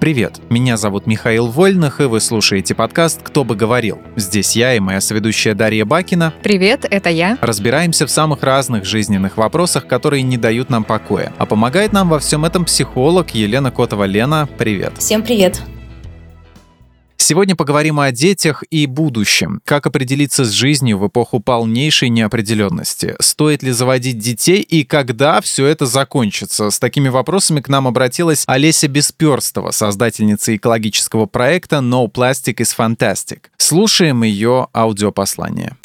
Привет, меня зовут Михаил Вольных, и вы слушаете подкаст «Кто бы говорил». Здесь я и моя соведущая Дарья Бакина. Привет, это я. Разбираемся в самых разных жизненных вопросах, которые не дают нам покоя. А помогает нам во всем этом психолог Елена Котова-Лена. Привет. Всем привет. Сегодня поговорим о детях и будущем. Как определиться с жизнью в эпоху полнейшей неопределенности? Стоит ли заводить детей и когда все это закончится? С такими вопросами к нам обратилась Олеся Бесперстова, создательница экологического проекта No Plastic is Fantastic. Слушаем ее аудиопослание.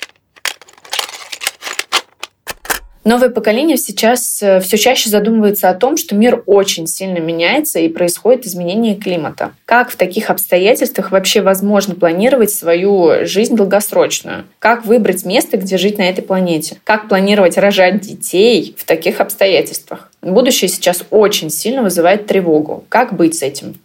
Новое поколение сейчас э, все чаще задумывается о том, что мир очень сильно меняется и происходит изменение климата. Как в таких обстоятельствах вообще возможно планировать свою жизнь долгосрочную? Как выбрать место, где жить на этой планете? Как планировать рожать детей в таких обстоятельствах? Будущее сейчас очень сильно вызывает тревогу. Как быть с этим?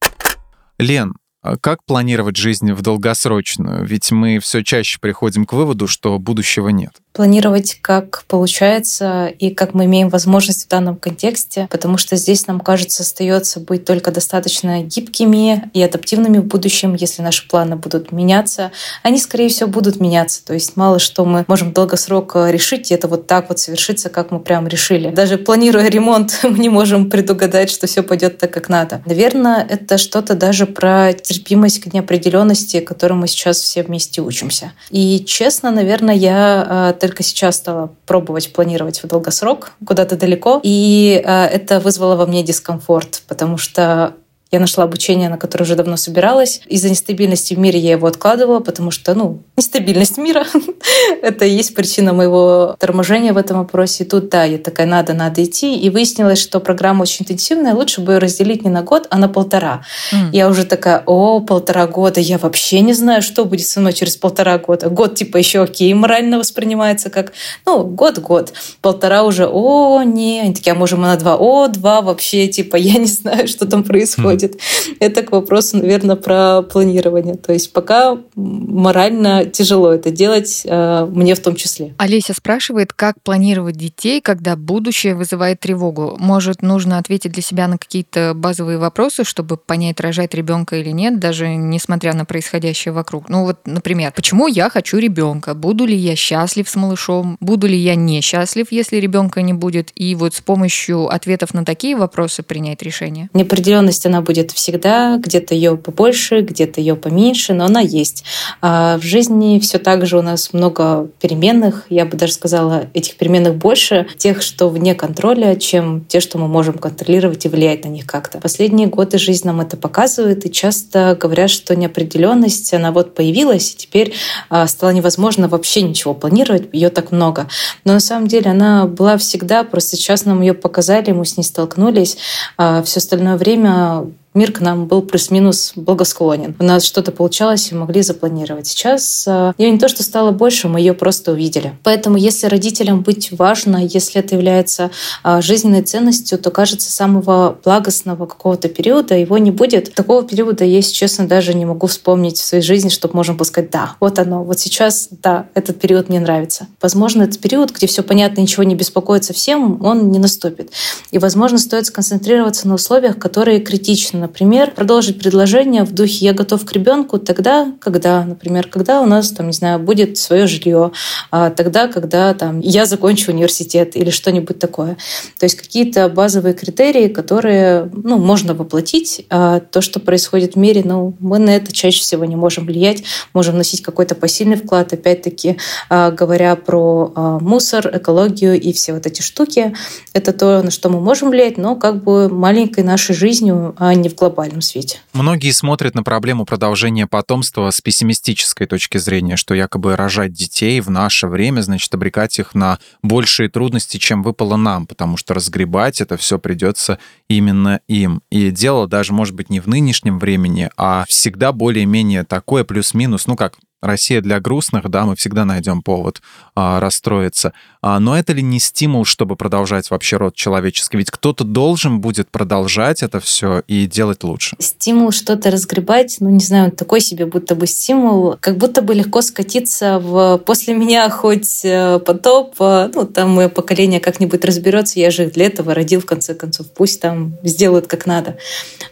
Лен, как планировать жизнь в долгосрочную? Ведь мы все чаще приходим к выводу, что будущего нет планировать, как получается и как мы имеем возможность в данном контексте, потому что здесь нам кажется остается быть только достаточно гибкими и адаптивными в будущем, если наши планы будут меняться. Они, скорее всего, будут меняться. То есть мало что мы можем долгосрок решить, и это вот так вот совершится, как мы прям решили. Даже планируя ремонт, мы не можем предугадать, что все пойдет так, как надо. Наверное, это что-то даже про терпимость к неопределенности, которой мы сейчас все вместе учимся. И честно, наверное, я а, только сейчас стала пробовать планировать в долгосрок, куда-то далеко. И э, это вызвало во мне дискомфорт, потому что я нашла обучение, на которое уже давно собиралась. Из-за нестабильности в мире я его откладывала, потому что, ну, нестабильность мира — это и есть причина моего торможения в этом вопросе. И тут, да, я такая, надо, надо идти. И выяснилось, что программа очень интенсивная, лучше бы ее разделить не на год, а на полтора. Mm. Я уже такая, о, полтора года, я вообще не знаю, что будет со мной через полтора года. Год, типа, еще окей, морально воспринимается как, ну, год-год. Полтора уже, о, не. Они такие, а можем мы на два? О, два вообще, типа, я не знаю, что там происходит. Будет. Это к вопросу, наверное, про планирование. То есть пока морально тяжело это делать, э, мне в том числе. Олеся спрашивает, как планировать детей, когда будущее вызывает тревогу. Может, нужно ответить для себя на какие-то базовые вопросы, чтобы понять, рожать ребенка или нет, даже несмотря на происходящее вокруг. Ну вот, например, почему я хочу ребенка? Буду ли я счастлив с малышом? Буду ли я несчастлив, если ребенка не будет? И вот с помощью ответов на такие вопросы принять решение. Неопределенность, она будет всегда, где-то ее побольше, где-то ее поменьше, но она есть. А в жизни все так же у нас много переменных, я бы даже сказала, этих переменных больше, тех, что вне контроля, чем те, что мы можем контролировать и влиять на них как-то. Последние годы жизнь нам это показывает, и часто говорят, что неопределенность, она вот появилась, и теперь а, стало невозможно вообще ничего планировать, ее так много. Но на самом деле она была всегда, просто сейчас нам ее показали, мы с ней столкнулись. А все остальное время мир к нам был плюс-минус благосклонен. У нас что-то получалось и могли запланировать. Сейчас э, ее не то, что стало больше, мы ее просто увидели. Поэтому если родителям быть важно, если это является э, жизненной ценностью, то кажется самого благостного какого-то периода его не будет. Такого периода я, если честно, даже не могу вспомнить в своей жизни, чтобы можно было сказать, да, вот оно, вот сейчас, да, этот период мне нравится. Возможно, этот период, где все понятно, ничего не беспокоится всем, он не наступит. И, возможно, стоит сконцентрироваться на условиях, которые критичны например, продолжить предложение в духе «я готов к ребенку тогда, когда», например, когда у нас, там, не знаю, будет свое жилье, а тогда, когда там, я закончу университет или что-нибудь такое. То есть какие-то базовые критерии, которые ну, можно воплотить. А то, что происходит в мире, ну, мы на это чаще всего не можем влиять, можем носить какой-то посильный вклад, опять-таки, а, говоря про а, мусор, экологию и все вот эти штуки. Это то, на что мы можем влиять, но как бы маленькой нашей жизнью, а не в глобальном свете. Многие смотрят на проблему продолжения потомства с пессимистической точки зрения, что якобы рожать детей в наше время значит обрекать их на большие трудности, чем выпало нам, потому что разгребать это все придется именно им. И дело даже может быть не в нынешнем времени, а всегда более-менее такое плюс-минус, ну как Россия для грустных, да, мы всегда найдем повод а, расстроиться. А, но это ли не стимул, чтобы продолжать вообще род человеческий? Ведь кто-то должен будет продолжать это все и делать лучше. Стимул что-то разгребать, ну не знаю, такой себе будто бы стимул, как будто бы легко скатиться в после меня хоть э, потоп, э, ну там мое поколение как-нибудь разберется, я же для этого родил в конце концов, пусть там сделают как надо.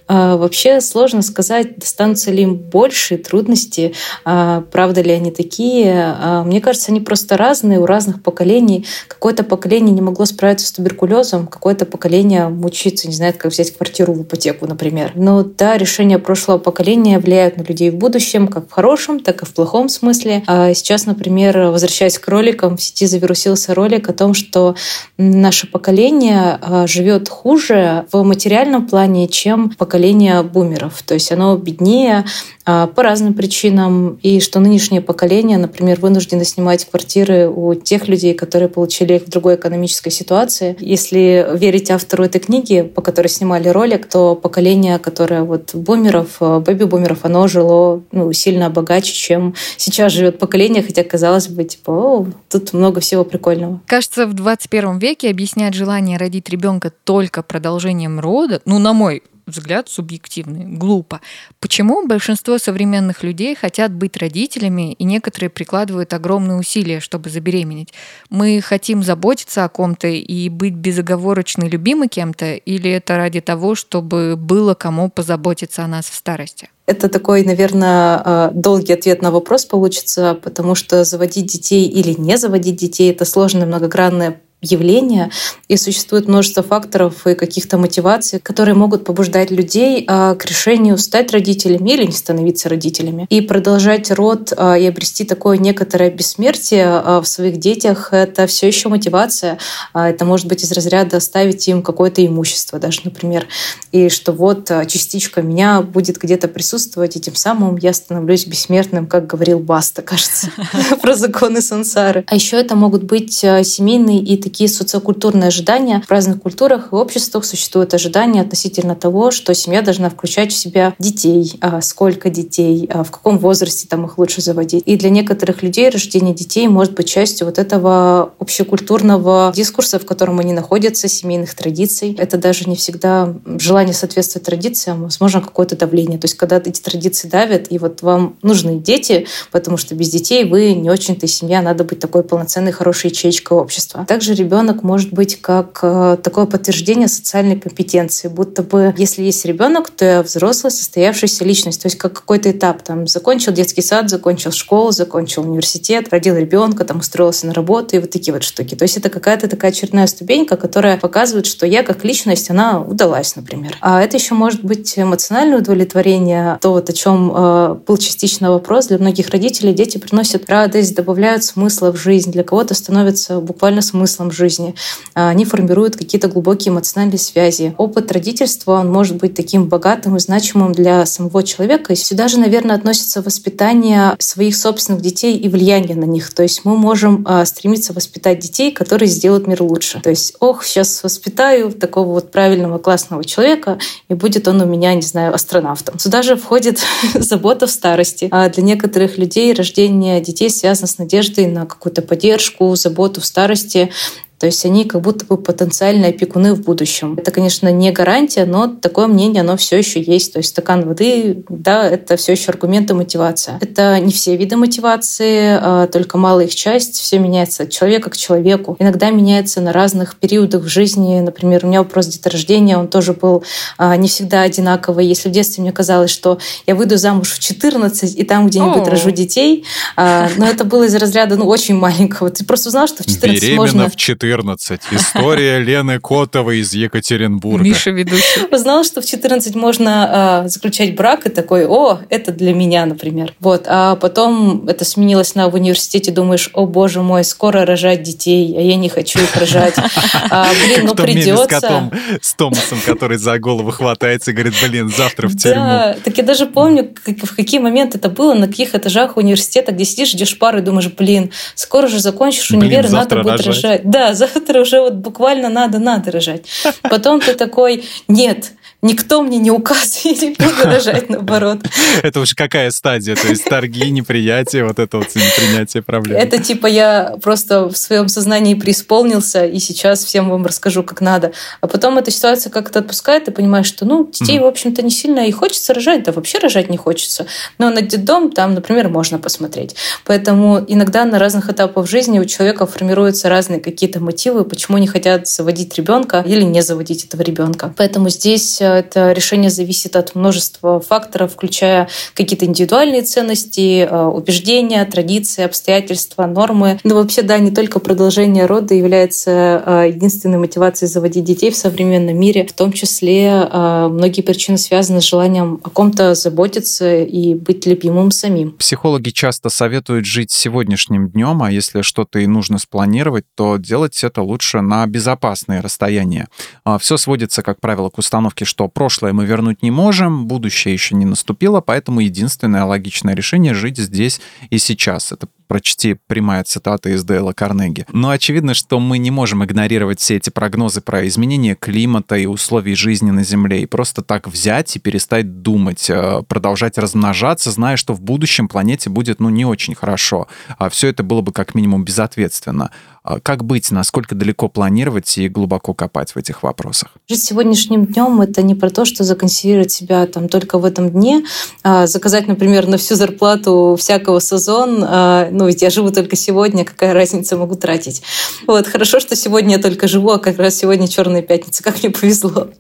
А, вообще сложно сказать, достанутся ли им большие трудности, а, правда ли они такие. А, мне кажется, они просто разные у разных поколений. Какое-то поколение не могло справиться с туберкулезом, какое-то поколение мучится, не знает, как взять квартиру в ипотеку, например. Но да, решения прошлого поколения влияют на людей в будущем, как в хорошем, так и в плохом смысле. А сейчас, например, возвращаясь к роликам, в сети завирусился ролик о том, что наше поколение живет хуже в материальном плане, чем поколение бумеров. То есть оно беднее, а, по разным причинам, и что нынешнее поколение, например, вынуждено снимать квартиры у тех людей, которые получили их в другой экономической ситуации. Если верить автору этой книги, по которой снимали ролик, то поколение, которое вот бумеров, э, бэби-бумеров, оно жило ну, сильно богаче, чем сейчас живет поколение, хотя казалось бы, типа, о, тут много всего прикольного. Кажется, в 21 веке объяснять желание родить ребенка только продолжением рода, ну, на мой взгляд субъективный, глупо. Почему большинство современных людей хотят быть родителями, и некоторые прикладывают огромные усилия, чтобы забеременеть? Мы хотим заботиться о ком-то и быть безоговорочно любимы кем-то, или это ради того, чтобы было кому позаботиться о нас в старости? Это такой, наверное, э, долгий ответ на вопрос получится, потому что заводить детей или не заводить детей — это сложная многогранная явление, и существует множество факторов и каких-то мотиваций, которые могут побуждать людей а, к решению стать родителями или не становиться родителями. И продолжать род а, и обрести такое некоторое бессмертие а, в своих детях — это все еще мотивация. Это может быть из разряда оставить им какое-то имущество даже, например. И что вот частичка меня будет где-то присутствовать, и тем самым я становлюсь бессмертным, как говорил Баста, кажется, про законы сансары. А еще это могут быть семейные и такие социокультурные ожидания. В разных культурах и обществах существуют ожидания относительно того, что семья должна включать в себя детей, а сколько детей, а в каком возрасте там их лучше заводить. И для некоторых людей рождение детей может быть частью вот этого общекультурного дискурса, в котором они находятся, семейных традиций. Это даже не всегда желание соответствовать традициям, возможно, какое-то давление. То есть когда эти традиции давят, и вот вам нужны дети, потому что без детей вы не очень-то семья, надо быть такой полноценной, хорошей ячейкой общества. Также ребенок может быть как э, такое подтверждение социальной компетенции, будто бы если есть ребенок, то я взрослая состоявшаяся личность, то есть как какой-то этап, там, закончил детский сад, закончил школу, закончил университет, родил ребенка, там, устроился на работу и вот такие вот штуки. То есть это какая-то такая очередная ступенька, которая показывает, что я как личность, она удалась, например. А это еще может быть эмоциональное удовлетворение, то вот о чем э, был частично вопрос. Для многих родителей дети приносят радость, добавляют смысла в жизнь, для кого-то становится буквально смыслом смыслом жизни. А, они формируют какие-то глубокие эмоциональные связи. Опыт родительства, он может быть таким богатым и значимым для самого человека. И сюда же, наверное, относится воспитание своих собственных детей и влияние на них. То есть мы можем а, стремиться воспитать детей, которые сделают мир лучше. То есть, ох, сейчас воспитаю такого вот правильного, классного человека, и будет он у меня, не знаю, астронавтом. Сюда же входит забота в старости. А для некоторых людей рождение детей связано с надеждой на какую-то поддержку, заботу в старости. То есть они как будто бы потенциальные опекуны в будущем. Это, конечно, не гарантия, но такое мнение, оно все еще есть. То есть стакан воды, да, это все еще аргумент и мотивация. Это не все виды мотивации, а только малая их часть. Все меняется от человека к человеку. Иногда меняется на разных периодах в жизни. Например, у меня вопрос деторождения, он тоже был а, не всегда одинаковый. Если в детстве мне казалось, что я выйду замуж в 14 и там где-нибудь oh. рожу детей, а, но это было из разряда ну, очень маленького. Ты просто узнал, что в 14 Беременна можно... в 14 14. История Лены Котовой из Екатеринбурга. Миша ведущий. Узнала, что в 14 можно э, заключать брак, и такой, о, это для меня, например. Вот. А потом это сменилось на в университете, думаешь, о, боже мой, скоро рожать детей, а я не хочу их рожать. А, блин, ну придется. с котом, с Томасом, который за голову хватается и говорит, блин, завтра в тюрьму. Да, так я даже помню, в какие моменты это было, на каких этажах университета, где сидишь, ждешь пары и думаешь, блин, скоро же закончишь универ, надо будет рожать. Да, завтра уже вот буквально надо-надо рожать. Потом ты такой, нет, никто мне не указывает, не буду рожать, наоборот. Это уж какая стадия? То есть торги, неприятие, вот это вот непринятие проблем. Это типа я просто в своем сознании преисполнился, и сейчас всем вам расскажу, как надо. А потом эта ситуация как-то отпускает, и понимаешь, что, ну, детей, в общем-то, не сильно и хочется рожать, да вообще рожать не хочется. Но на детдом там, например, можно посмотреть. Поэтому иногда на разных этапах жизни у человека формируются разные какие-то мотивы, почему они хотят заводить ребенка или не заводить этого ребенка. Поэтому здесь это решение зависит от множества факторов, включая какие-то индивидуальные ценности, э, убеждения, традиции, обстоятельства, нормы. Но вообще, да, не только продолжение рода является э, единственной мотивацией заводить детей в современном мире, в том числе э, многие причины связаны с желанием о ком-то заботиться и быть любимым самим. Психологи часто советуют жить сегодняшним днем, а если что-то и нужно спланировать, то делать это лучше на безопасные расстояния. А, Все сводится, как правило, к установке, что прошлое мы вернуть не можем, будущее еще не наступило, поэтому единственное логичное решение — жить здесь и сейчас. Это прочти прямая цитата из Дейла Карнеги. Но очевидно, что мы не можем игнорировать все эти прогнозы про изменение климата и условий жизни на Земле и просто так взять и перестать думать, э, продолжать размножаться, зная, что в будущем планете будет, ну, не очень хорошо. А все это было бы как минимум безответственно. А Как быть, насколько далеко планировать и глубоко копать в этих вопросах? Жить сегодняшним днем это не про то, что законсервировать себя там только в этом дне, а заказать, например, на всю зарплату всякого сезон, а, ну ведь я живу только сегодня, какая разница, могу тратить. Вот, хорошо, что сегодня я только живу, а как раз сегодня черная пятница, как мне повезло.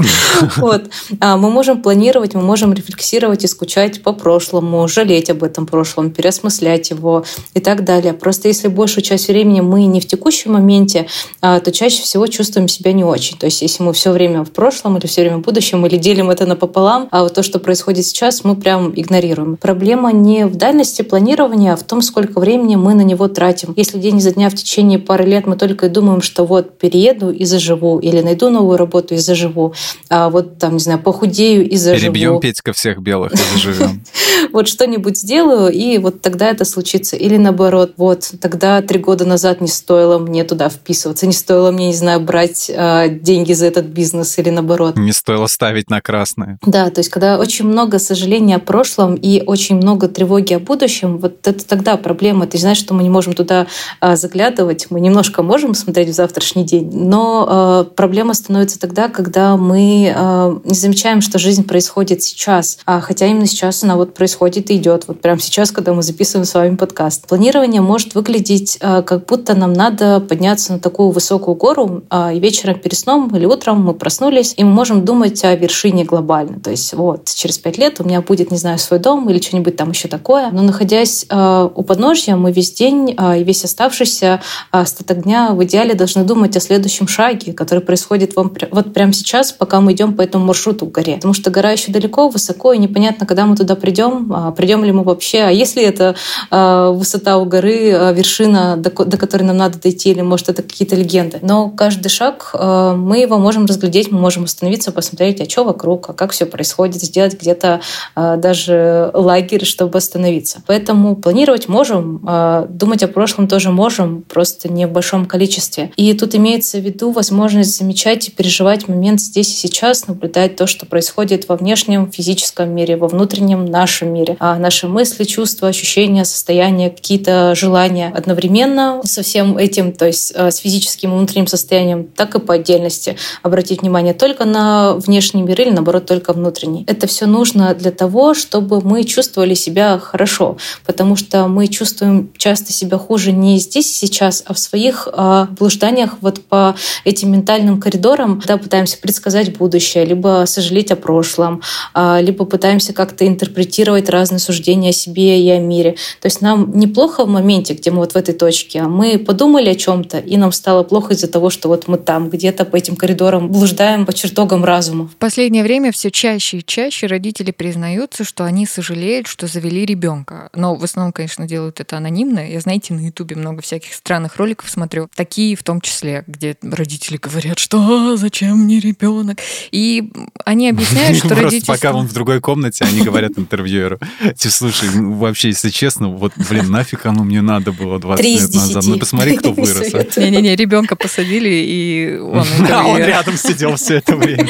Вот. А мы можем планировать, мы можем рефлексировать и скучать по прошлому, жалеть об этом прошлом, переосмыслять его и так далее. Просто если большую часть времени мы не в текущем моменте, а, то чаще всего чувствуем себя не очень. То есть если мы все время в прошлом или все время в будущем, или делим это напополам, а вот то, что происходит сейчас, мы прям игнорируем. Проблема не в дальности планирования, а в том, сколько времени мы на него тратим. Если день за дня в течение пары лет мы только и думаем, что вот перееду и заживу, или найду новую работу и заживу, а вот там, не знаю, похудею и заживу. Перебьем Петька всех белых и заживем. Вот что-нибудь сделаю, и вот тогда это случится. Или наоборот, вот тогда три года назад не стоило мне туда вписываться, не стоило мне, не знаю, брать э, деньги за этот бизнес или наоборот. Не стоило ставить на красное. Да, то есть когда очень много сожаления о прошлом и очень много тревоги о будущем, вот это тогда проблема. Ты знаешь, что мы не можем туда э, заглядывать, мы немножко можем смотреть в завтрашний день, но э, проблема становится тогда, когда мы э, не замечаем, что жизнь происходит сейчас, а хотя именно сейчас она вот происходит и идет, вот прямо сейчас, когда мы записываем с вами подкаст. Планирование может выглядеть, как будто нам надо подняться на такую высокую гору, и вечером перед сном или утром мы проснулись, и мы можем думать о вершине глобально. То есть вот через пять лет у меня будет, не знаю, свой дом или что-нибудь там еще такое. Но находясь у подножья, мы весь день э, и весь оставшийся э, остаток дня в идеале должны думать о следующем шаге, который происходит вам вот прямо сейчас, пока мы идем по этому маршруту к горе. Потому что гора еще далеко, высоко, и непонятно, когда мы туда придем, а придем ли мы вообще, а если это высота у горы, вершина, до, ко- до которой нам надо дойти, или может это какие-то легенды. Но каждый шаг мы его можем разглядеть, мы можем остановиться, посмотреть, а что вокруг, а как все происходит, сделать где-то даже лагерь, чтобы остановиться. Поэтому планировать можем, думать о прошлом тоже можем, просто не в большом количестве. И тут имеется в виду возможность замечать и переживать момент здесь и сейчас, наблюдать то, что происходит во внешнем физическом мире, во внутреннем нашем мире. А наши мысли, чувства, ощущения, состояния, какие-то желания одновременно со всем этим, то есть э, с физическим и внутренним состоянием, так и по отдельности обратить внимание только на внешний мир или, наоборот, только внутренний. Это все нужно для того, чтобы мы чувствовали себя хорошо, потому что мы чувствуем часто себя хуже не здесь сейчас, а в своих э, блужданиях вот по этим ментальным коридорам, когда пытаемся предсказать будущее, либо сожалеть о прошлом, э, либо пытаемся как-то интерпретировать разные суждения о себе и о мире. То есть нам неплохо в моменте, где мы вот в этой точке, а мы подумали о чем-то, и нам стало плохо из-за того, что вот мы там где-то по этим коридорам блуждаем по чертогам разума. В последнее время все чаще и чаще родители признаются, что они сожалеют, что завели ребенка. Но в основном, конечно, делают это анонимно. Я, знаете, на Ютубе много всяких странных роликов смотрю, такие в том числе, где родители говорят, что «А, зачем мне ребенок? И они объясняют, что Просто родительство... пока он в другой комнате, они говорят интервьюеру. Типа, слушай, ну, вообще, если честно, вот, блин, нафиг оно мне надо было 20 Три из лет назад. Ну, посмотри, кто вырос. а. Не-не-не, ребенка посадили, и он А он рядом сидел все это время.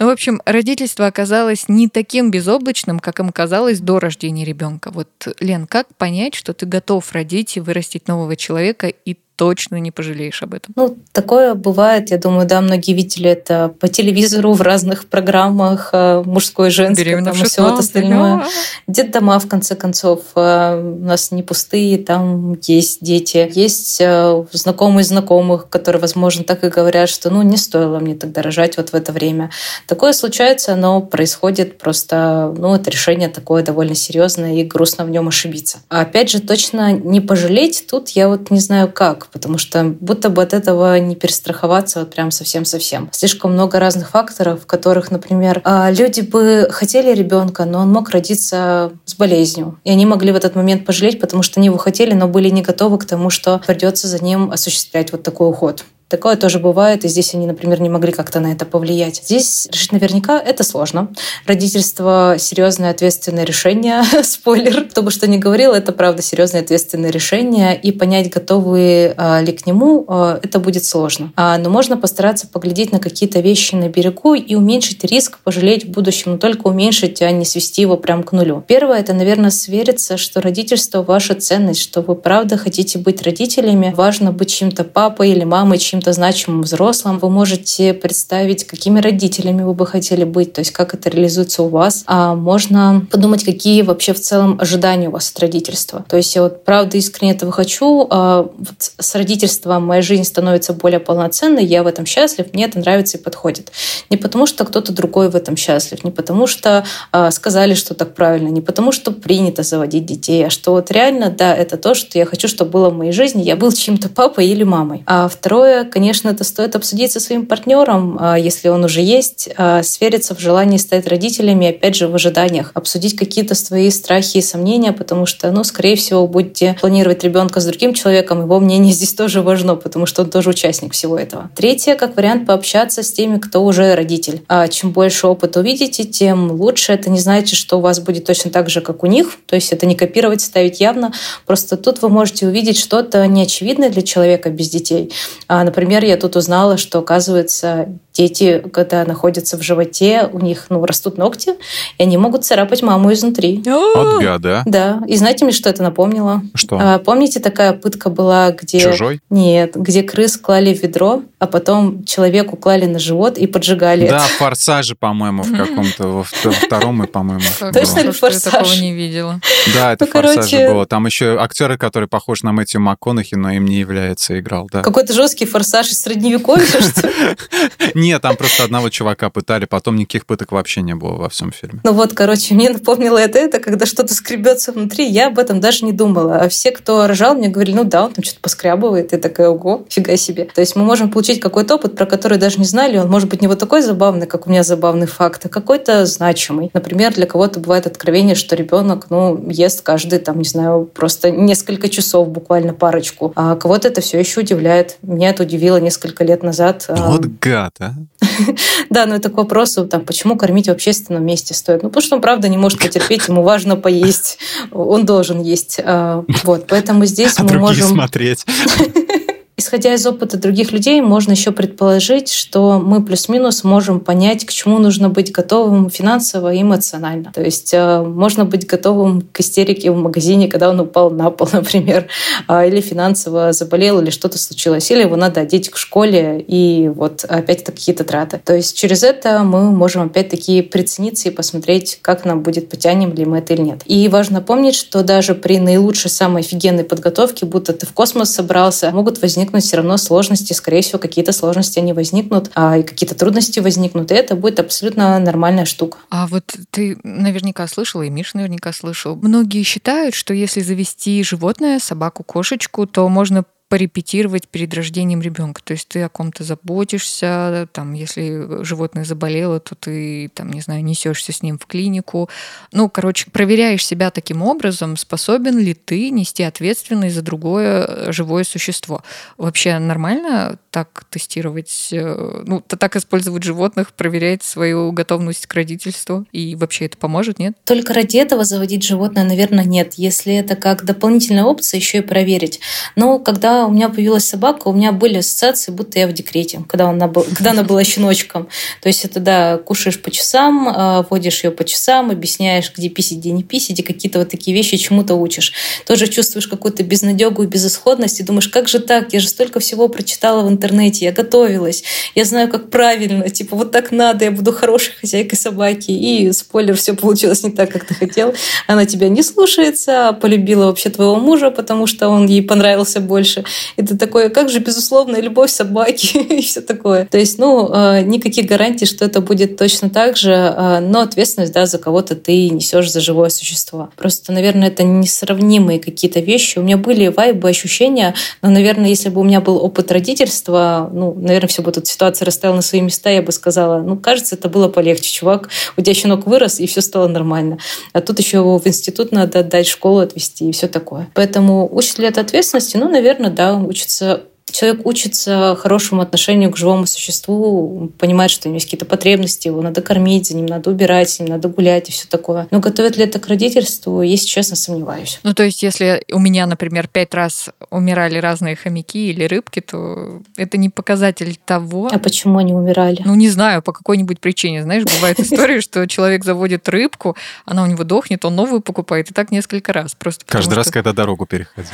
Ну, в общем, родительство оказалось не таким безоблачным, как им казалось до рождения ребенка. Вот, Лен, как понять, что ты готов родить и вырастить нового человека, и точно не пожалеешь об этом. Ну, такое бывает. Я думаю, да, многие видели это по телевизору в разных программах э, мужской, женской, там и все вот остальное. Детдома, в конце концов, э, у нас не пустые, там есть дети. Есть э, знакомые знакомых, которые, возможно, так и говорят, что ну не стоило мне тогда рожать вот в это время. Такое случается, но происходит просто, ну, это решение такое довольно серьезное и грустно в нем ошибиться. А опять же, точно не пожалеть тут я вот не знаю как, потому что будто бы от этого не перестраховаться вот прям совсем-совсем. Слишком много разных факторов, в которых, например, а, люди бы хотели ребенка, но он мог родиться с болезнью. И они могли в этот момент пожалеть, потому что они его хотели, но были не готовы к тому, что придется за ним осуществлять вот такой уход. Такое тоже бывает, и здесь они, например, не могли как-то на это повлиять. Здесь решить наверняка это сложно. Родительство — серьезное ответственное решение. Спойлер, кто бы что ни говорил, это правда серьезное ответственное решение, и понять, готовы а, ли к нему, а, это будет сложно. А, но можно постараться поглядеть на какие-то вещи на берегу и уменьшить риск пожалеть в будущем, но только уменьшить, а не свести его прям к нулю. Первое — это, наверное, свериться, что родительство — ваша ценность, что вы правда хотите быть родителями, важно быть чем-то папой или мамой, чем каким-то значимым взрослым, вы можете представить, какими родителями вы бы хотели быть, то есть как это реализуется у вас. А можно подумать, какие вообще в целом ожидания у вас от родительства. То есть я вот правда искренне этого хочу. А вот с родительством моя жизнь становится более полноценной, я в этом счастлив, мне это нравится и подходит. Не потому, что кто-то другой в этом счастлив, не потому, что а, сказали, что так правильно, не потому, что принято заводить детей, а что вот реально, да, это то, что я хочу, чтобы было в моей жизни, я был чем-то папой или мамой. А второе, конечно, это стоит обсудить со своим партнером, а, если он уже есть, а, свериться в желании стать родителями, опять же, в ожиданиях, обсудить какие-то свои страхи и сомнения, потому что, ну, скорее всего, будете планировать ребенка с другим человеком, его мнение здесь тоже важно, потому что он тоже участник всего этого. Третье, как вариант, пообщаться с теми, кто уже родитель. А чем больше опыта увидите, тем лучше. Это не значит, что у вас будет точно так же, как у них. То есть это не копировать, ставить явно. Просто тут вы можете увидеть что-то неочевидное для человека без детей. Например, Например, я тут узнала, что, оказывается, дети, когда находятся в животе, у них ну, растут ногти, и они могут царапать маму изнутри. От гада. Да. И знаете мне, что это напомнило? Что? А, помните, такая пытка была, где... Чужой? Нет, где крыс клали в ведро, а потом человеку клали на живот и поджигали Да, «Форсаже», по-моему, в каком-то, во втором, и, по-моему. Точно ли Что я «Форсаж»? такого не видела. Да, это Ну, короче- было. Там еще актеры, который похож на Мэтью МакКонахи, но им не является, играл, да. Какой-то жесткий форсаж из средневековья, что ли? Нет, там просто одного чувака пытали, потом никаких пыток вообще не было во всем фильме. Ну вот, короче, мне напомнило это, это, когда что-то скребется внутри, я об этом даже не думала. А все, кто рожал, мне говорили, ну да, он там что-то поскрябывает, и такая, ого, фига себе. То есть мы можем получить какой-то опыт, про который даже не знали, он может быть не вот такой забавный, как у меня забавный факт, а какой-то значимый. Например, для кого-то бывает откровение, что ребенок, ну, ест каждый, там, не знаю, просто несколько часов, буквально парочку. А кого-то это все еще удивляет. Меня это удивило несколько лет назад. А, Вот гад, а. Да, но это к вопросу, там, почему кормить в общественном месте стоит. Ну, потому что он, правда, не может потерпеть, ему важно поесть. Он должен есть. А, Вот, поэтому здесь А мы можем... смотреть. Исходя из опыта других людей, можно еще предположить, что мы плюс-минус можем понять, к чему нужно быть готовым финансово и эмоционально. То есть э, можно быть готовым к истерике в магазине, когда он упал на пол, например, а, или финансово заболел, или что-то случилось, или его надо одеть к школе, и вот опять это какие-то траты. То есть через это мы можем опять-таки прицениться и посмотреть, как нам будет, потянем ли мы это или нет. И важно помнить, что даже при наилучшей, самой офигенной подготовке, будто ты в космос собрался, могут возникнуть все равно сложности, скорее всего, какие-то сложности они возникнут, а и какие-то трудности возникнут, и это будет абсолютно нормальная штука. А вот ты наверняка слышала, и Миш наверняка слышал. Многие считают, что если завести животное, собаку, кошечку, то можно порепетировать перед рождением ребенка. То есть ты о ком-то заботишься, там, если животное заболело, то ты, там, не знаю, несешься с ним в клинику. Ну, короче, проверяешь себя таким образом, способен ли ты нести ответственность за другое живое существо. Вообще нормально так тестировать, э, ну, так использовать животных, проверять свою готовность к родительству? И вообще это поможет, нет? Только ради этого заводить животное, наверное, нет. Если это как дополнительная опция, еще и проверить. Но когда у меня появилась собака, у меня были ассоциации, будто я в декрете, когда она, был, когда она была щеночком. То есть это, да, кушаешь по часам, а, водишь ее по часам, объясняешь, где писать, где не писать, и какие-то вот такие вещи чему-то учишь. Тоже чувствуешь какую-то безнадегу и безысходность, и думаешь, как же так? Я же столько всего прочитала в интернете, я готовилась, я знаю, как правильно, типа вот так надо, я буду хорошей хозяйкой собаки. И спойлер, все получилось не так, как ты хотел. Она тебя не слушается, а полюбила вообще твоего мужа, потому что он ей понравился больше. И ты такой, как же безусловная любовь собаки и все такое. То есть, ну, а, никаких гарантий, что это будет точно так же, а, но ответственность, да, за кого-то ты несешь за живое существо. Просто, наверное, это несравнимые какие-то вещи. У меня были вайбы, ощущения, но, наверное, если бы у меня был опыт родительства, ну, наверное, все бы тут ситуация расставила на свои места, я бы сказала, ну, кажется, это было полегче, чувак. У тебя щенок вырос, и все стало нормально. А тут еще его в институт надо отдать, школу отвести и все такое. Поэтому учит ли это ответственности? Ну, наверное, да, учится человек учится хорошему отношению к живому существу, понимает, что у него есть какие-то потребности, его надо кормить, за ним надо убирать, с ним надо гулять и все такое. Но готовят ли это к родительству, если честно, сомневаюсь. Ну, то есть, если у меня, например, пять раз умирали разные хомяки или рыбки, то это не показатель того... А почему они умирали? Ну, не знаю, по какой-нибудь причине. Знаешь, бывает история, что человек заводит рыбку, она у него дохнет, он новую покупает, и так несколько раз. Просто Каждый раз, когда дорогу переходил.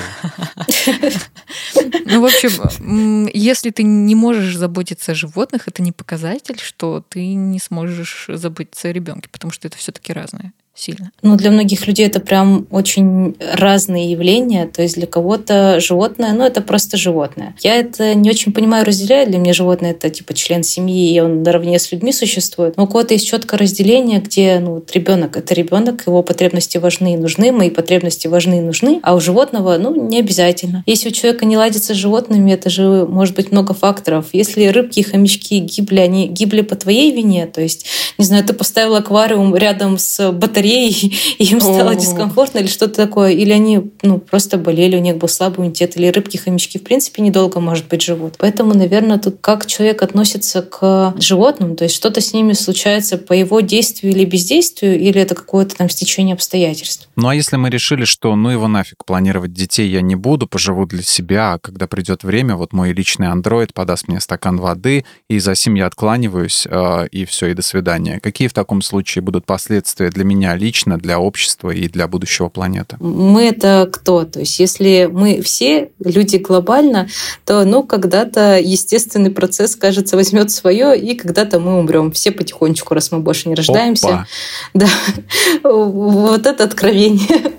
Ну, в общем, если ты не можешь заботиться о животных, это не показатель, что ты не сможешь заботиться о ребенке, потому что это все-таки разное сильно. Ну, для многих людей это прям очень разные явления. То есть для кого-то животное, ну, это просто животное. Я это не очень понимаю, разделяю. Для меня животное это типа член семьи, и он наравне с людьми существует. Но у кого-то есть четкое разделение, где ну, вот ребенок это ребенок, его потребности важны и нужны, мои потребности важны и нужны, а у животного, ну, не обязательно. Если у человека не ладится с животными, это же может быть много факторов. Если рыбки и хомячки гибли, они гибли по твоей вине, то есть, не знаю, ты поставил аквариум рядом с батареей, батареи, и им стало дискомфортно или что-то такое. Или они ну, просто болели, у них был слабый иммунитет. Или рыбки, хомячки, в принципе, недолго, может быть, живут. Поэтому, наверное, тут как человек относится к животным, то есть что-то с ними случается по его действию или бездействию, или это какое-то там стечение обстоятельств. Ну а если мы решили, что ну его нафиг, планировать детей я не буду, поживу для себя, а когда придет время, вот мой личный андроид подаст мне стакан воды, и за сим я откланиваюсь, э, и все, и до свидания. Какие в таком случае будут последствия для меня лично, для общества и для будущего планеты? Мы это кто? То есть если мы все люди глобально, то ну когда-то естественный процесс, кажется, возьмет свое, и когда-то мы умрем. Все потихонечку, раз мы больше не рождаемся. Опа. Да. Вот это откровение.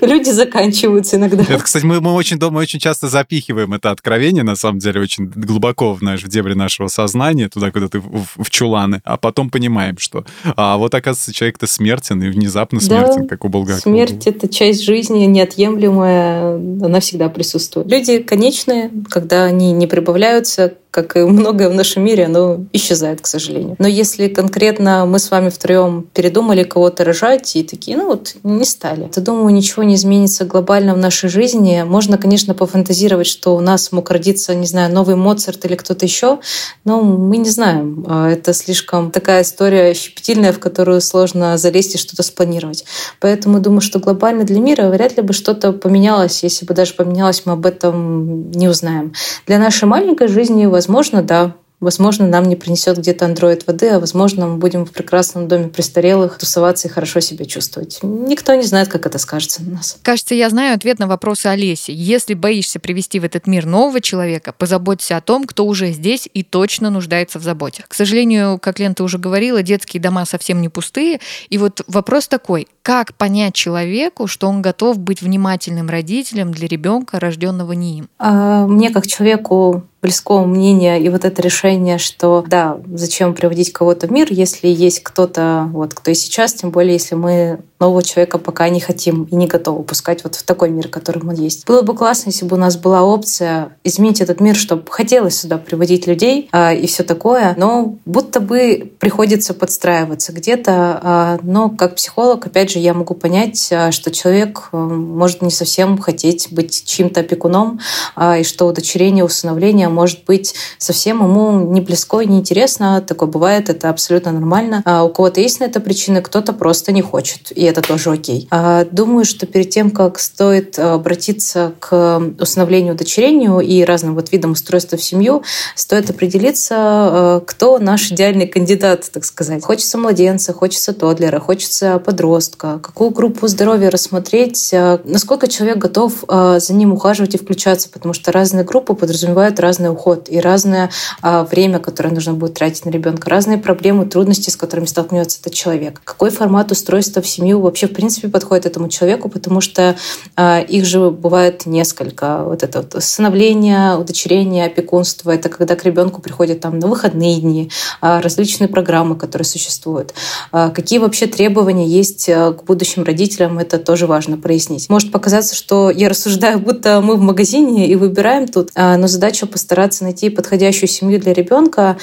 Люди заканчиваются иногда. Это, кстати, мы, мы очень мы очень часто запихиваем это откровение, на самом деле, очень глубоко в, наш, в дебри нашего сознания, туда, куда ты в, в чуланы, а потом понимаем, что а вот оказывается человек-то смертен и внезапно смертен, да, как у Булгакова. Смерть — это часть жизни неотъемлемая, она всегда присутствует. Люди конечные, когда они не прибавляются, как и многое в нашем мире, оно исчезает, к сожалению. Но если конкретно мы с вами втроем передумали кого-то рожать и такие, ну вот, не стали, то, думаю, ничего не изменится глобально в нашей жизни. Можно, конечно, пофантазировать, что у нас мог родиться, не знаю, новый Моцарт или кто-то еще, но мы не знаем. А это слишком такая история щепетильная, в которую сложно залезть и что-то спланировать. Поэтому думаю, что глобально для мира вряд ли бы что-то поменялось. Если бы даже поменялось, мы об этом не узнаем. Для нашей маленькой жизни возможно, да, Возможно, нам не принесет где-то андроид воды, а возможно, мы будем в прекрасном доме престарелых тусоваться и хорошо себя чувствовать. Никто не знает, как это скажется на нас. Кажется, я знаю ответ на вопрос Олеси. Если боишься привести в этот мир нового человека, позаботься о том, кто уже здесь и точно нуждается в заботе. К сожалению, как Лента уже говорила, детские дома совсем не пустые. И вот вопрос такой, как понять человеку, что он готов быть внимательным родителем для ребенка, рожденного не им? А, мне как человеку близкого мнения и вот это решение, что да, зачем приводить кого-то в мир, если есть кто-то, вот, кто и сейчас, тем более, если мы нового человека пока не хотим и не готовы пускать вот в такой мир, которым он есть. Было бы классно, если бы у нас была опция изменить этот мир, чтобы хотелось сюда приводить людей а, и все такое, но будто бы приходится подстраиваться где-то. А, но как психолог, опять же, я могу понять, а, что человек а, может не совсем хотеть быть чьим-то опекуном, а, и что удочерение, усыновление может быть совсем ему не близко и не интересно. Такое бывает, это абсолютно нормально. А у кого-то есть на это причины, кто-то просто не хочет, и это тоже окей. А думаю, что перед тем, как стоит обратиться к усыновлению, удочерению и разным вот видам устройства в семью, стоит определиться, кто наш идеальный кандидат, так сказать. Хочется младенца, хочется тодлера, хочется подростка, какую группу здоровья рассмотреть, насколько человек готов за ним ухаживать и включаться, потому что разные группы подразумевают разный уход и разное время, которое нужно будет тратить на ребенка, разные проблемы, трудности, с которыми столкнется этот человек. Какой формат устройства в семью вообще в принципе подходит этому человеку, потому что э, их же бывает несколько. Вот это вот становление, удочерение, опекунство. Это когда к ребенку приходят там на выходные дни, э, различные программы, которые существуют. Э, какие вообще требования есть к будущим родителям, это тоже важно прояснить. Может показаться, что я рассуждаю, будто мы в магазине и выбираем тут, но задача постараться найти подходящую семью для ребенка,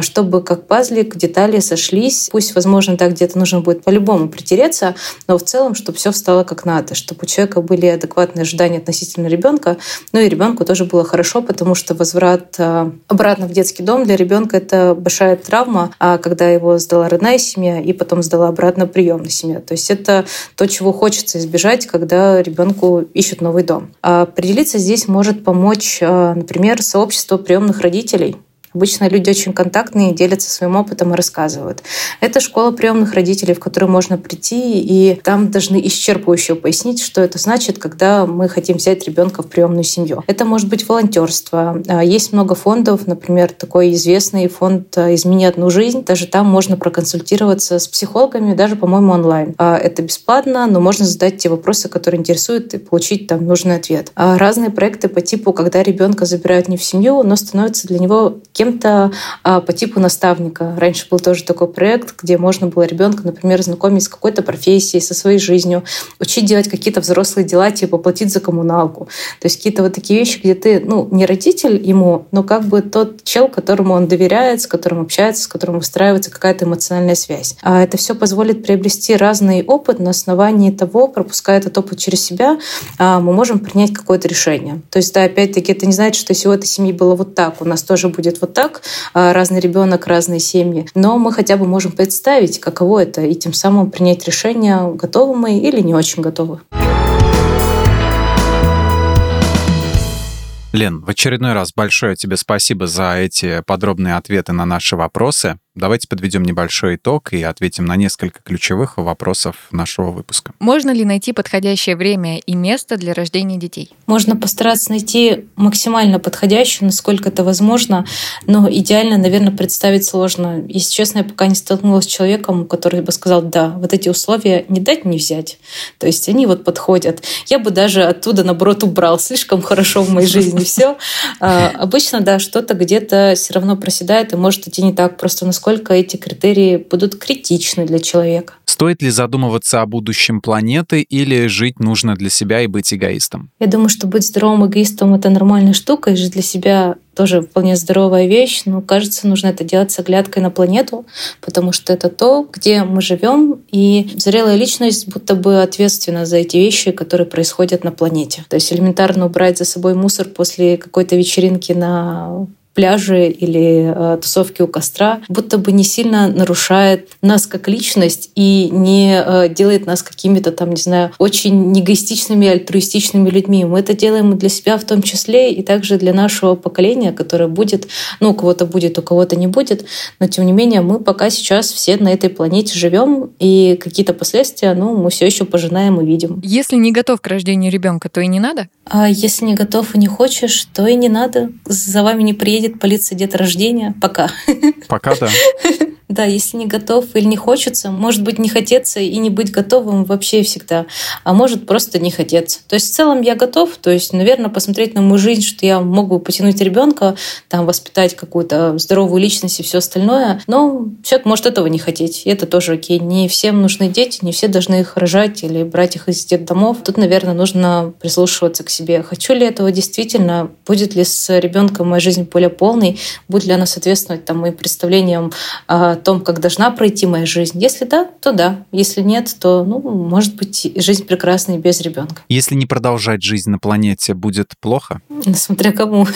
чтобы как пазлик детали сошлись. Пусть, возможно, так где-то нужно будет по-любому притереться, но в целом, чтобы все встало как надо, чтобы у человека были адекватные ожидания относительно ребенка, ну и ребенку тоже было хорошо, потому что возврат а, обратно в детский дом для ребенка это большая травма, а когда его сдала родная семья и потом сдала обратно приемная семья. То есть это то, чего хочется избежать, когда ребенку ищут новый дом. А определиться здесь может помочь, а, например, сообщество приемных родителей. Обычно люди очень контактные, делятся своим опытом и рассказывают. Это школа приемных родителей, в которую можно прийти, и там должны исчерпывающе пояснить, что это значит, когда мы хотим взять ребенка в приемную семью. Это может быть волонтерство. А, есть много фондов, например, такой известный фонд а, «Измени одну жизнь». Даже там можно проконсультироваться с психологами, даже, по-моему, онлайн. А, это бесплатно, но можно задать те вопросы, которые интересуют, и получить там нужный ответ. Разные проекты по типу, когда ребенка забирают не в семью, но становится для него кем кем-то а, по типу наставника. Раньше был тоже такой проект, где можно было ребенка, например, знакомить с какой-то профессией, со своей жизнью, учить делать какие-то взрослые дела, типа платить за коммуналку. То есть какие-то вот такие вещи, где ты, ну, не родитель ему, но как бы тот чел, которому он доверяет, с которым общается, с которым выстраивается какая-то эмоциональная связь. А это все позволит приобрести разный опыт на основании того, пропуская этот опыт через себя, а, мы можем принять какое-то решение. То есть, да, опять-таки, это не значит, что если у этой семьи было вот так, у нас тоже будет вот так, а, разный ребенок, разные семьи. Но мы хотя бы можем представить, каково это, и тем самым принять решение, готовы мы или не очень готовы. Лен, в очередной раз большое тебе спасибо за эти подробные ответы на наши вопросы. Давайте подведем небольшой итог и ответим на несколько ключевых вопросов нашего выпуска. Можно ли найти подходящее время и место для рождения детей? Можно постараться найти максимально подходящее, насколько это возможно, но идеально, наверное, представить сложно. Если честно, я пока не столкнулась с человеком, который бы сказал, да, вот эти условия не дать, не взять. То есть они вот подходят. Я бы даже оттуда, наоборот, убрал. Слишком хорошо в моей жизни все. А, обычно, да, что-то где-то все равно проседает и может идти не так. Просто насколько насколько эти критерии будут критичны для человека. Стоит ли задумываться о будущем планеты или жить нужно для себя и быть эгоистом? Я думаю, что быть здоровым эгоистом — это нормальная штука, и жить для себя тоже вполне здоровая вещь, но кажется, нужно это делать с оглядкой на планету, потому что это то, где мы живем, и зрелая личность будто бы ответственна за эти вещи, которые происходят на планете. То есть элементарно убрать за собой мусор после какой-то вечеринки на пляже или э, тусовки у костра, будто бы не сильно нарушает нас как личность и не э, делает нас какими-то там, не знаю, очень негоистичными, альтруистичными людьми. Мы это делаем для себя в том числе и также для нашего поколения, которое будет, ну, у кого-то будет, у кого-то не будет, но тем не менее мы пока сейчас все на этой планете живем, и какие-то последствия, ну, мы все еще пожинаем и видим. Если не готов к рождению ребенка, то и не надо? А если не готов и не хочешь, то и не надо. За вами не приедет полиция рождения. Пока. Пока, да. Да, если не готов или не хочется, может быть, не хотеться и не быть готовым вообще всегда, а может просто не хотеться. То есть в целом я готов, то есть, наверное, посмотреть на мою жизнь, что я могу потянуть ребенка, там, воспитать какую-то здоровую личность и все остальное, но человек может этого не хотеть, и это тоже окей. Не всем нужны дети, не все должны их рожать или брать их из детдомов. Тут, наверное, нужно прислушиваться к себе. Хочу ли этого действительно? Будет ли с ребенком моя жизнь более полной? Будет ли она соответствовать там, моим представлениям о том, как должна пройти моя жизнь? Если да, то да. Если нет, то, ну, может быть, жизнь прекрасна и без ребенка. Если не продолжать жизнь на планете, будет плохо? Смотря кому.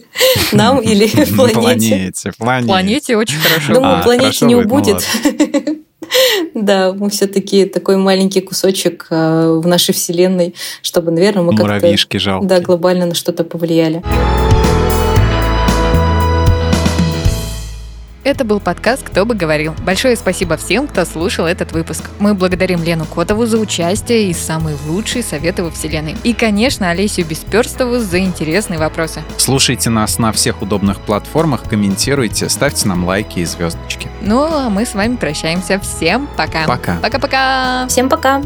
Нам или планете? Планете. Планете очень хорошо. Думаю, планете не убудет. Да, мы все-таки такой маленький кусочек э, в нашей вселенной, чтобы, наверное, мы как-то да, глобально на что-то повлияли. Это был подкаст «Кто бы говорил». Большое спасибо всем, кто слушал этот выпуск. Мы благодарим Лену Котову за участие и самые лучшие советы во Вселенной. И, конечно, Олесю Бесперстову за интересные вопросы. Слушайте нас на всех удобных платформах, комментируйте, ставьте нам лайки и звездочки. Ну, а мы с вами прощаемся. Всем пока. Пока. Пока-пока. Всем пока.